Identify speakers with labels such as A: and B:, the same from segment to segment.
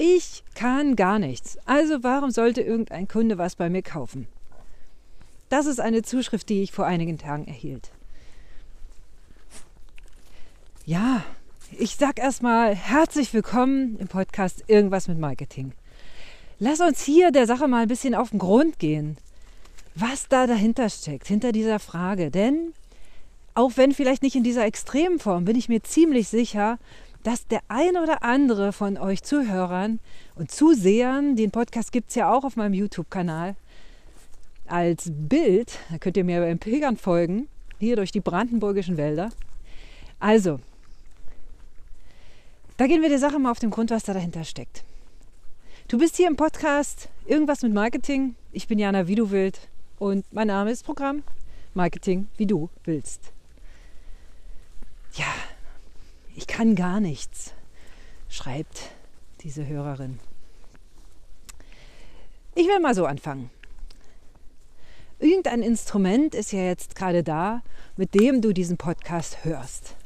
A: Ich kann gar nichts. Also warum sollte irgendein Kunde was bei mir kaufen? Das ist eine Zuschrift, die ich vor einigen Tagen erhielt. Ja, ich sag erstmal herzlich willkommen im Podcast Irgendwas mit Marketing. Lass uns hier der Sache mal ein bisschen auf den Grund gehen, was da dahinter steckt, hinter dieser Frage. Denn auch wenn vielleicht nicht in dieser extremen Form, bin ich mir ziemlich sicher, dass der ein oder andere von euch Zuhörern und Zusehern, den Podcast gibt es ja auch auf meinem YouTube-Kanal, als Bild, da könnt ihr mir beim Pilgern folgen, hier durch die brandenburgischen Wälder. Also, da gehen wir der Sache mal auf den Grund, was da dahinter steckt. Du bist hier im Podcast Irgendwas mit Marketing. Ich bin Jana Wie du willst und mein Name ist Programm Marketing wie du willst. Ja, ich kann gar nichts, schreibt diese Hörerin. Ich will mal so anfangen. Irgendein Instrument ist ja jetzt gerade da, mit dem du diesen Podcast hörst.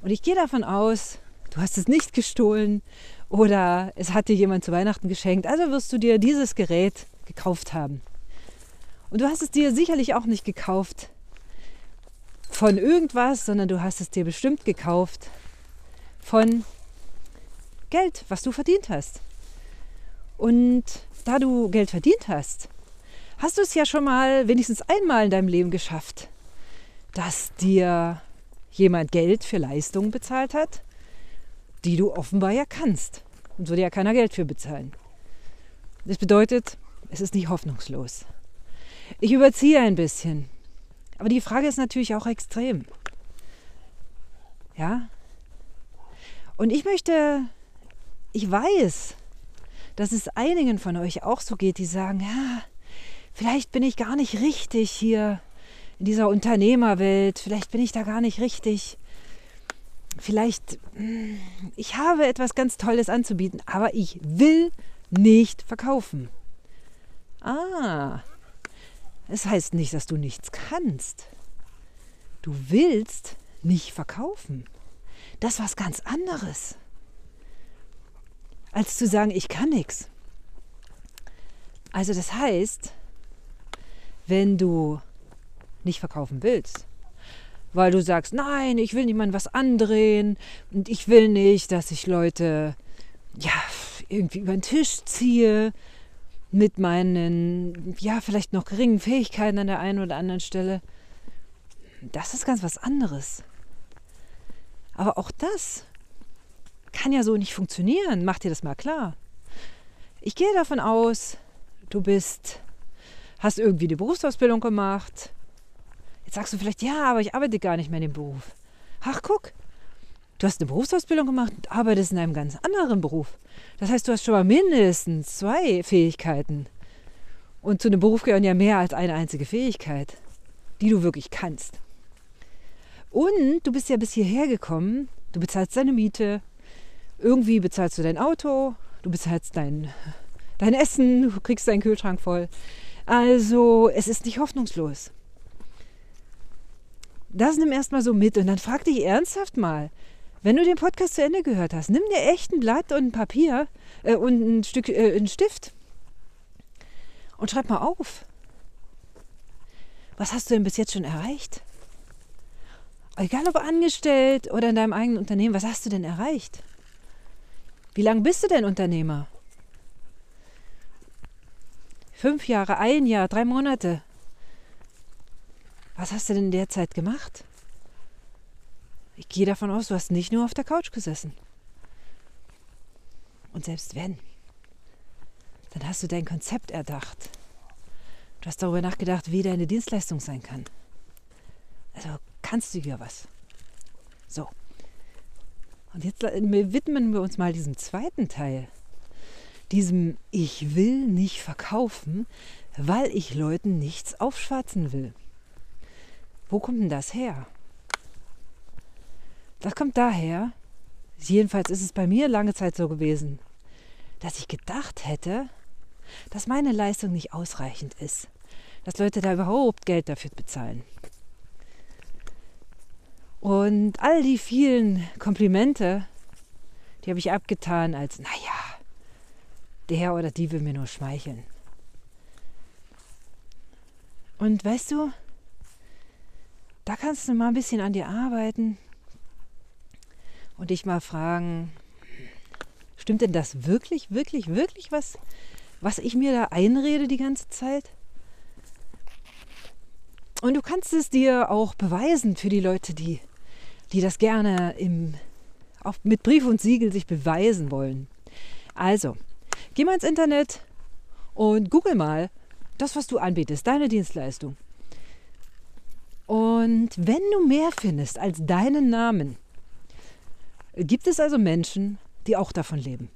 A: Und ich gehe davon aus, du hast es nicht gestohlen oder es hat dir jemand zu Weihnachten geschenkt, also wirst du dir dieses Gerät gekauft haben. Und du hast es dir sicherlich auch nicht gekauft von irgendwas, sondern du hast es dir bestimmt gekauft von Geld, was du verdient hast. Und da du Geld verdient hast, hast du es ja schon mal wenigstens einmal in deinem Leben geschafft, dass dir jemand Geld für Leistungen bezahlt hat, die du offenbar ja kannst. Und würde ja keiner Geld für bezahlen. Das bedeutet, es ist nicht hoffnungslos. Ich überziehe ein bisschen. Aber die Frage ist natürlich auch extrem. Ja, und ich möchte, ich weiß, dass es einigen von euch auch so geht, die sagen, ja, vielleicht bin ich gar nicht richtig hier in dieser Unternehmerwelt, vielleicht bin ich da gar nicht richtig. Vielleicht, hm, ich habe etwas ganz Tolles anzubieten, aber ich will nicht verkaufen. Ah, es das heißt nicht, dass du nichts kannst. Du willst nicht verkaufen. Das ist was ganz anderes, als zu sagen, ich kann nichts. Also das heißt, wenn du nicht verkaufen willst, weil du sagst, nein, ich will niemandem was andrehen und ich will nicht, dass ich Leute ja irgendwie über den Tisch ziehe mit meinen ja vielleicht noch geringen Fähigkeiten an der einen oder anderen Stelle. Das ist ganz was anderes. Aber auch das kann ja so nicht funktionieren. Mach dir das mal klar. Ich gehe davon aus, du bist, hast irgendwie eine Berufsausbildung gemacht. Jetzt sagst du vielleicht, ja, aber ich arbeite gar nicht mehr in dem Beruf. Ach, guck, du hast eine Berufsausbildung gemacht und arbeitest in einem ganz anderen Beruf. Das heißt, du hast schon mal mindestens zwei Fähigkeiten. Und zu einem Beruf gehören ja mehr als eine einzige Fähigkeit, die du wirklich kannst. Und du bist ja bis hierher gekommen, du bezahlst deine Miete, irgendwie bezahlst du dein Auto, du bezahlst dein, dein Essen, du kriegst deinen Kühlschrank voll. Also es ist nicht hoffnungslos. Das nimm erstmal so mit und dann frag dich ernsthaft mal, wenn du den Podcast zu Ende gehört hast, nimm dir echt ein Blatt und ein Papier äh, und ein Stück, äh, einen Stift und schreib mal auf. Was hast du denn bis jetzt schon erreicht? Egal ob angestellt oder in deinem eigenen Unternehmen, was hast du denn erreicht? Wie lange bist du denn Unternehmer? Fünf Jahre, ein Jahr, drei Monate. Was hast du denn in der Zeit gemacht? Ich gehe davon aus, du hast nicht nur auf der Couch gesessen. Und selbst wenn, dann hast du dein Konzept erdacht. Du hast darüber nachgedacht, wie deine Dienstleistung sein kann. Also kannst du hier was. So. Und jetzt widmen wir uns mal diesem zweiten Teil. Diesem Ich will nicht verkaufen, weil ich Leuten nichts aufschwatzen will. Wo kommt denn das her? Das kommt daher, jedenfalls ist es bei mir lange Zeit so gewesen, dass ich gedacht hätte, dass meine Leistung nicht ausreichend ist, dass Leute da überhaupt Geld dafür bezahlen. Und all die vielen Komplimente, die habe ich abgetan als, naja, der oder die will mir nur schmeicheln. Und weißt du, da kannst du mal ein bisschen an dir arbeiten und dich mal fragen, stimmt denn das wirklich, wirklich, wirklich, was, was ich mir da einrede die ganze Zeit? Und du kannst es dir auch beweisen für die Leute, die, die das gerne im, auf, mit Brief und Siegel sich beweisen wollen. Also, geh mal ins Internet und google mal das, was du anbietest, deine Dienstleistung. Und wenn du mehr findest als deinen Namen, gibt es also Menschen, die auch davon leben.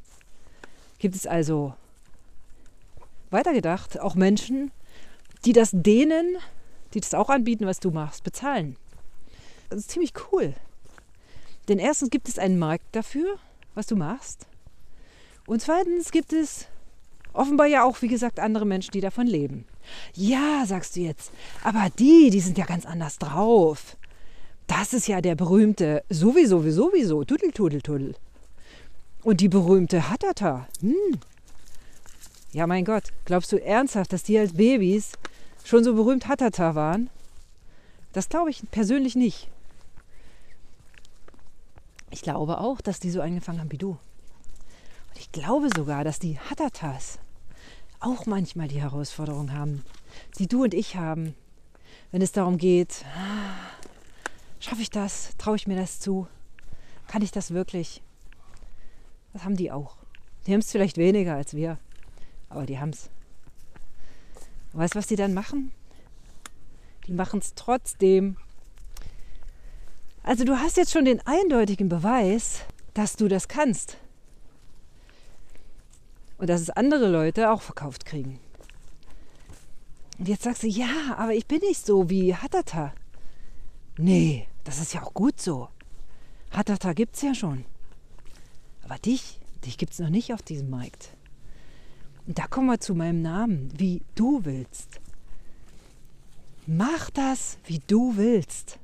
A: Gibt es also weitergedacht auch Menschen, die das denen, die das auch anbieten, was du machst, bezahlen. Ist ziemlich cool. Denn erstens gibt es einen Markt dafür, was du machst. Und zweitens gibt es offenbar ja auch, wie gesagt, andere Menschen, die davon leben. Ja, sagst du jetzt, aber die, die sind ja ganz anders drauf. Das ist ja der berühmte sowieso, sowieso, Tuddel, Tuddel, Tuddel. Und die berühmte Hatata. Hm. Ja, mein Gott, glaubst du ernsthaft, dass die als Babys schon so berühmt Hatata waren? Das glaube ich persönlich nicht. Ich glaube auch, dass die so angefangen haben wie du. Und ich glaube sogar, dass die Hatatas auch manchmal die Herausforderung haben, die du und ich haben, wenn es darum geht, schaffe ich das, traue ich mir das zu, kann ich das wirklich? Das haben die auch. Die haben es vielleicht weniger als wir, aber die haben es. Weißt du, was die dann machen? Die machen es trotzdem. Also du hast jetzt schon den eindeutigen Beweis, dass du das kannst und dass es andere Leute auch verkauft kriegen. Und jetzt sagst du, ja, aber ich bin nicht so wie Hatata. Nee, das ist ja auch gut so. Hatata gibt es ja schon. Aber dich, dich gibt es noch nicht auf diesem Markt. Und da kommen wir zu meinem Namen, wie du willst. Mach das, wie du willst.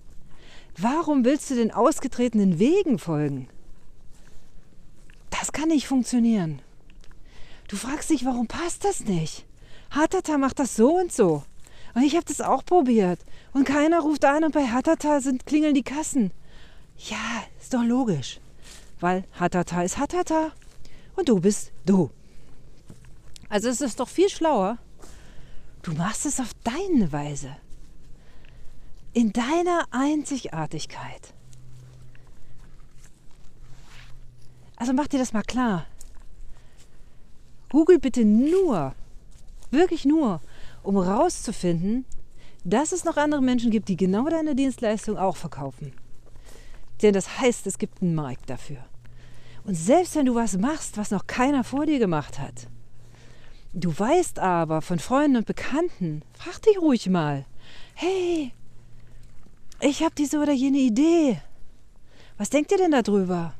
A: Warum willst du den ausgetretenen Wegen folgen? Das kann nicht funktionieren. Du fragst dich, warum passt das nicht? Hatata macht das so und so. Und ich habe das auch probiert. Und keiner ruft an und bei Hatata sind, klingeln die Kassen. Ja, ist doch logisch. Weil Hatata ist Hatata und du bist du. Also es ist doch viel schlauer. Du machst es auf deine Weise. In deiner Einzigartigkeit. Also mach dir das mal klar. Google bitte nur, wirklich nur, um herauszufinden, dass es noch andere Menschen gibt, die genau deine Dienstleistung auch verkaufen. Denn das heißt, es gibt einen Markt dafür. Und selbst wenn du was machst, was noch keiner vor dir gemacht hat, du weißt aber von Freunden und Bekannten, frag dich ruhig mal, hey, ich habe diese oder jene Idee. Was denkt ihr denn darüber?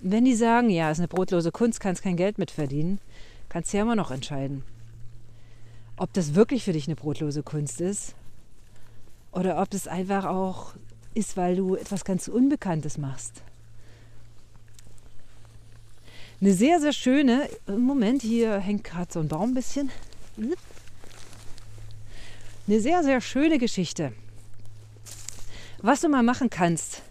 A: Wenn die sagen, ja, ist eine brotlose Kunst, kannst kein Geld mit verdienen, kannst du ja immer noch entscheiden, ob das wirklich für dich eine brotlose Kunst ist oder ob das einfach auch ist, weil du etwas ganz Unbekanntes machst. Eine sehr, sehr schöne, Moment, hier hängt gerade so ein Baum ein bisschen. Eine sehr, sehr schöne Geschichte. Was du mal machen kannst.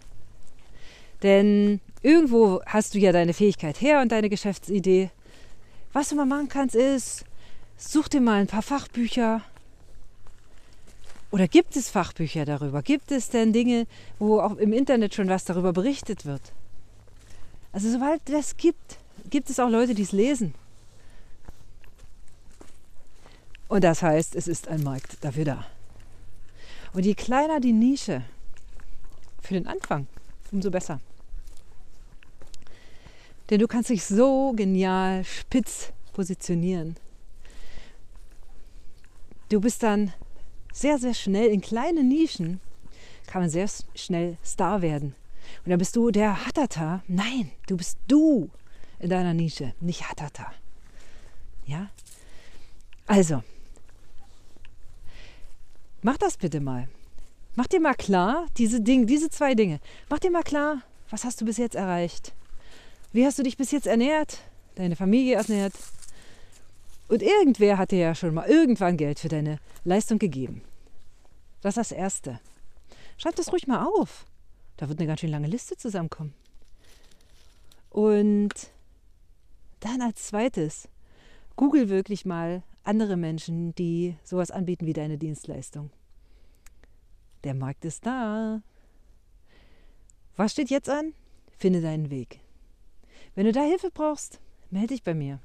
A: Denn Irgendwo hast du ja deine Fähigkeit her und deine Geschäftsidee. Was du mal machen kannst, ist, such dir mal ein paar Fachbücher. Oder gibt es Fachbücher darüber? Gibt es denn Dinge, wo auch im Internet schon was darüber berichtet wird? Also sobald das gibt, gibt es auch Leute, die es lesen. Und das heißt, es ist ein Markt dafür da. Und je kleiner die Nische für den Anfang, umso besser. Denn du kannst dich so genial spitz positionieren. Du bist dann sehr, sehr schnell in kleinen Nischen, kann man sehr schnell Star werden. Und dann bist du der Hatata. Nein, du bist du in deiner Nische, nicht Hatata. Ja? Also, mach das bitte mal. Mach dir mal klar, diese, Ding, diese zwei Dinge. Mach dir mal klar, was hast du bis jetzt erreicht? Wie hast du dich bis jetzt ernährt? deine Familie ernährt. Und irgendwer hat dir ja schon mal irgendwann Geld für deine Leistung gegeben. Das ist das Erste. Schreib das ruhig mal auf. Da wird eine ganz schön lange Liste zusammenkommen. Und dann als zweites, google wirklich mal andere Menschen, die sowas anbieten wie deine Dienstleistung. Der Markt ist da. Was steht jetzt an? Finde deinen Weg. Wenn du da Hilfe brauchst, melde dich bei mir.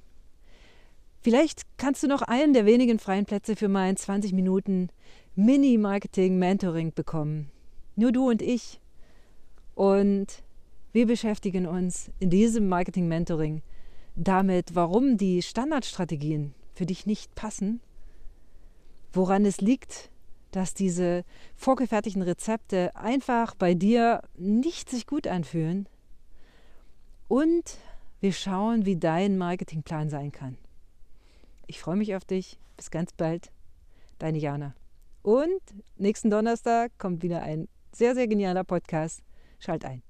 A: Vielleicht kannst du noch einen der wenigen freien Plätze für mein 20 Minuten Mini-Marketing-Mentoring bekommen. Nur du und ich. Und wir beschäftigen uns in diesem Marketing-Mentoring damit, warum die Standardstrategien für dich nicht passen, woran es liegt, dass diese vorgefertigten Rezepte einfach bei dir nicht sich gut anfühlen. Und wir schauen, wie dein Marketingplan sein kann. Ich freue mich auf dich. Bis ganz bald. Deine Jana. Und nächsten Donnerstag kommt wieder ein sehr, sehr genialer Podcast. Schalt ein.